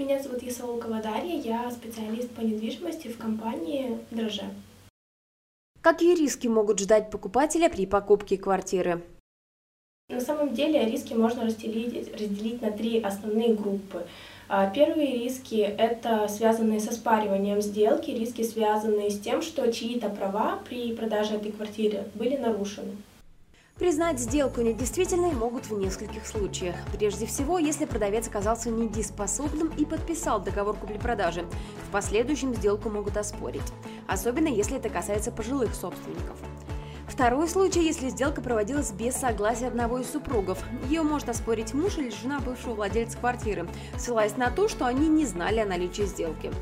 Меня зовут Ясаулкова Дарья, я специалист по недвижимости в компании «Дроже». Какие риски могут ждать покупателя при покупке квартиры? На самом деле риски можно разделить, разделить на три основные группы. А, первые риски – это связанные со спариванием сделки, риски, связанные с тем, что чьи-то права при продаже этой квартиры были нарушены. Признать сделку недействительной могут в нескольких случаях. Прежде всего, если продавец оказался недееспособным и подписал договор купли-продажи. В последующем сделку могут оспорить. Особенно, если это касается пожилых собственников. Второй случай, если сделка проводилась без согласия одного из супругов. Ее может оспорить муж или жена бывшего владельца квартиры, ссылаясь на то, что они не знали о наличии сделки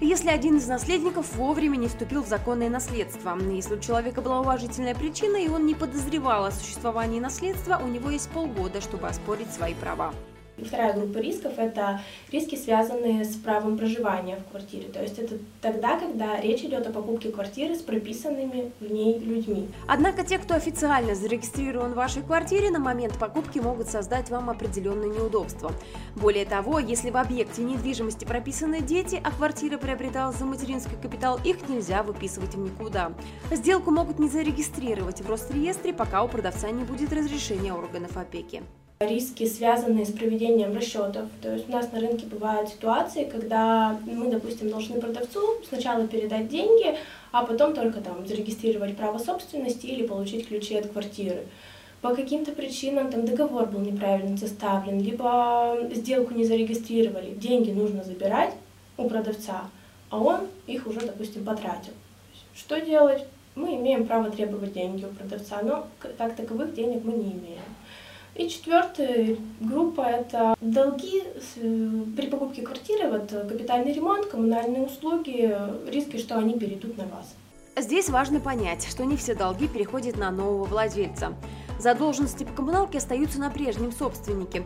если один из наследников вовремя не вступил в законное наследство. Если у человека была уважительная причина и он не подозревал о существовании наследства, у него есть полгода, чтобы оспорить свои права. Вторая группа рисков – это риски, связанные с правом проживания в квартире. То есть это тогда, когда речь идет о покупке квартиры с прописанными в ней людьми. Однако те, кто официально зарегистрирован в вашей квартире, на момент покупки могут создать вам определенные неудобства. Более того, если в объекте недвижимости прописаны дети, а квартира приобреталась за материнский капитал, их нельзя выписывать в никуда. Сделку могут не зарегистрировать в Росреестре, пока у продавца не будет разрешения органов опеки риски, связанные с проведением расчетов. То есть у нас на рынке бывают ситуации, когда мы, допустим, должны продавцу сначала передать деньги, а потом только там зарегистрировать право собственности или получить ключи от квартиры. По каким-то причинам там договор был неправильно составлен, либо сделку не зарегистрировали, деньги нужно забирать у продавца, а он их уже, допустим, потратил. Что делать? Мы имеем право требовать деньги у продавца, но как таковых денег мы не имеем. И четвертая группа – это долги при покупке квартиры, вот капитальный ремонт, коммунальные услуги, риски, что они перейдут на вас. Здесь важно понять, что не все долги переходят на нового владельца. Задолженности по коммуналке остаются на прежнем собственнике.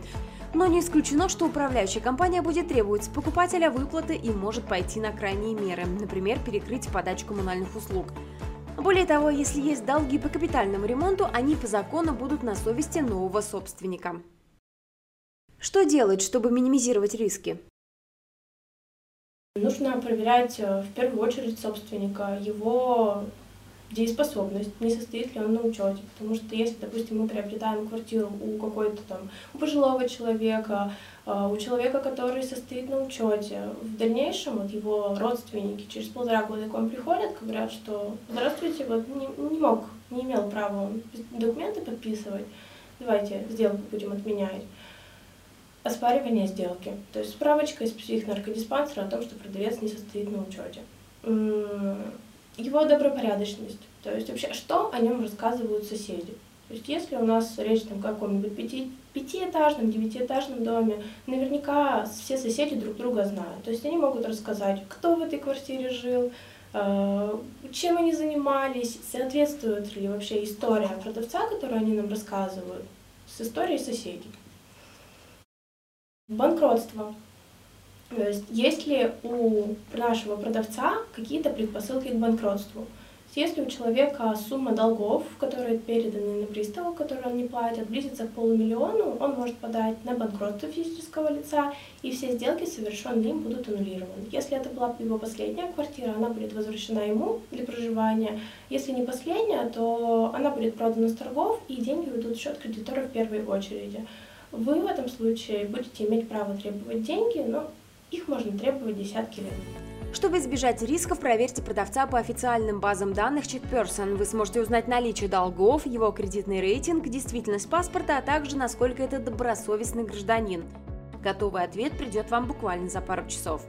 Но не исключено, что управляющая компания будет требовать с покупателя выплаты и может пойти на крайние меры, например, перекрыть подачу коммунальных услуг. Более того, если есть долги по капитальному ремонту, они по закону будут на совести нового собственника. Что делать, чтобы минимизировать риски? Нужно проверять э, в первую очередь собственника, его дееспособность, не состоит ли он на учете. Потому что если, допустим, мы приобретаем квартиру у какой-то там, у пожилого человека, а, у человека, который состоит на учете, в дальнейшем вот его родственники через полтора года к вам приходят, говорят, что здравствуйте, вот не, не мог, не имел права документы подписывать, давайте сделку будем отменять. Оспаривание сделки. То есть справочка из психонаркодиспансера о том, что продавец не состоит на учете его добропорядочность. То есть вообще, что о нем рассказывают соседи. То есть если у нас речь там, о каком-нибудь пяти, пятиэтажном, девятиэтажном доме, наверняка все соседи друг друга знают. То есть они могут рассказать, кто в этой квартире жил, э, чем они занимались, соответствует ли вообще история продавца, которую они нам рассказывают, с историей соседей. Банкротство. Есть ли у нашего продавца какие-то предпосылки к банкротству? Если у человека сумма долгов, которые переданы на приставу, которые он не платит, близится к полумиллиону, он может подать на банкротство физического лица, и все сделки, совершенные им, будут аннулированы. Если это была его последняя квартира, она будет возвращена ему для проживания. Если не последняя, то она будет продана с торгов, и деньги уйдут в счет кредитора в первой очереди. Вы в этом случае будете иметь право требовать деньги, но их можно требовать десятки лет. Чтобы избежать рисков, проверьте продавца по официальным базам данных CheckPerson. Вы сможете узнать наличие долгов, его кредитный рейтинг, действительность паспорта, а также насколько это добросовестный гражданин. Готовый ответ придет вам буквально за пару часов.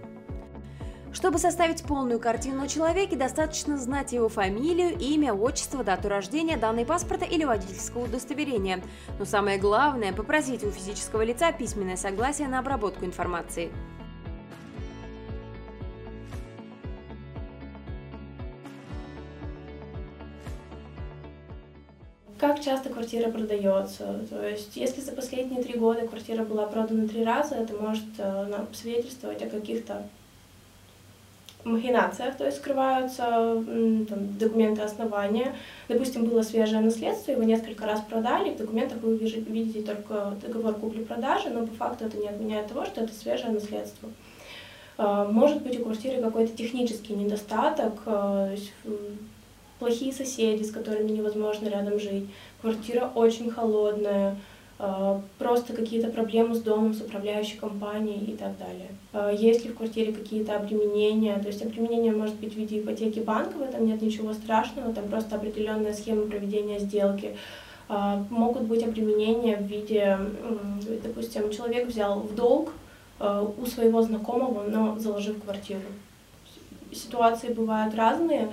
Чтобы составить полную картину о человеке, достаточно знать его фамилию, имя, отчество, дату рождения, данные паспорта или водительского удостоверения. Но самое главное – попросить у физического лица письменное согласие на обработку информации. Как часто квартира продается. То есть, если за последние три года квартира была продана три раза, это может э, нам свидетельствовать о каких-то махинациях, то есть скрываются там, документы основания. Допустим, было свежее наследство, его несколько раз продали, в документах вы видите только договор купли-продажи, но по факту это не отменяет того, что это свежее наследство. А, может быть у квартиры какой-то технический недостаток, а, плохие соседи, с которыми невозможно рядом жить, квартира очень холодная, а, просто какие-то проблемы с домом, с управляющей компанией и так далее. А, есть ли в квартире какие-то обременения, то есть обременение может быть в виде ипотеки банка, в этом нет ничего страшного, там просто определенная схема проведения сделки. А, могут быть обременения в виде, допустим, человек взял в долг у своего знакомого, но заложив квартиру. Ситуации бывают разные,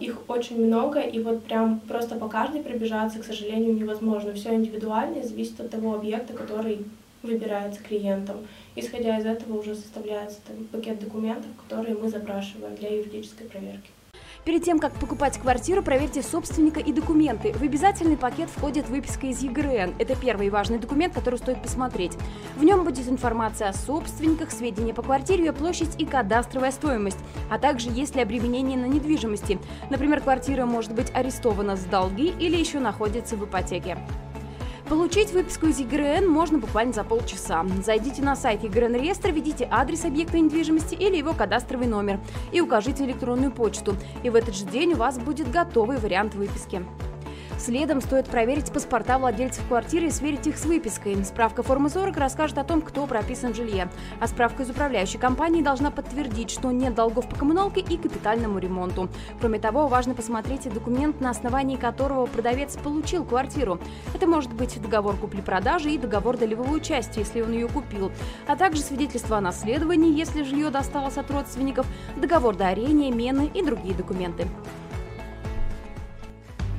их очень много, и вот прям просто по каждой пробежаться, к сожалению, невозможно. Все индивидуально и зависит от того объекта, который выбирается клиентом. Исходя из этого уже составляется там, пакет документов, которые мы запрашиваем для юридической проверки. Перед тем, как покупать квартиру, проверьте собственника и документы. В обязательный пакет входит выписка из ЕГРН. Это первый важный документ, который стоит посмотреть. В нем будет информация о собственниках, сведения по квартире, ее площадь и кадастровая стоимость, а также есть ли обременение на недвижимости. Например, квартира может быть арестована с долги или еще находится в ипотеке. Получить выписку из ЕГРН можно буквально за полчаса. Зайдите на сайт ЕГРН реестра, введите адрес объекта недвижимости или его кадастровый номер и укажите электронную почту. И в этот же день у вас будет готовый вариант выписки. Следом стоит проверить паспорта владельцев квартиры и сверить их с выпиской. Справка формы 40 расскажет о том, кто прописан в жилье. А справка из управляющей компании должна подтвердить, что нет долгов по коммуналке и капитальному ремонту. Кроме того, важно посмотреть документ, на основании которого продавец получил квартиру. Это может быть договор купли-продажи и договор долевого участия, если он ее купил, а также свидетельство о наследовании, если жилье досталось от родственников, договор дарения, мены и другие документы.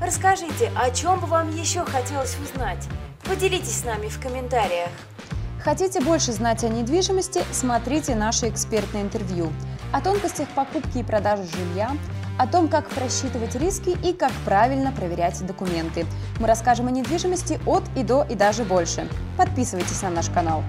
Расскажите, о чем бы вам еще хотелось узнать? Поделитесь с нами в комментариях. Хотите больше знать о недвижимости? Смотрите наше экспертное интервью о тонкостях покупки и продажи жилья, о том, как просчитывать риски и как правильно проверять документы. Мы расскажем о недвижимости от и до и даже больше. Подписывайтесь на наш канал.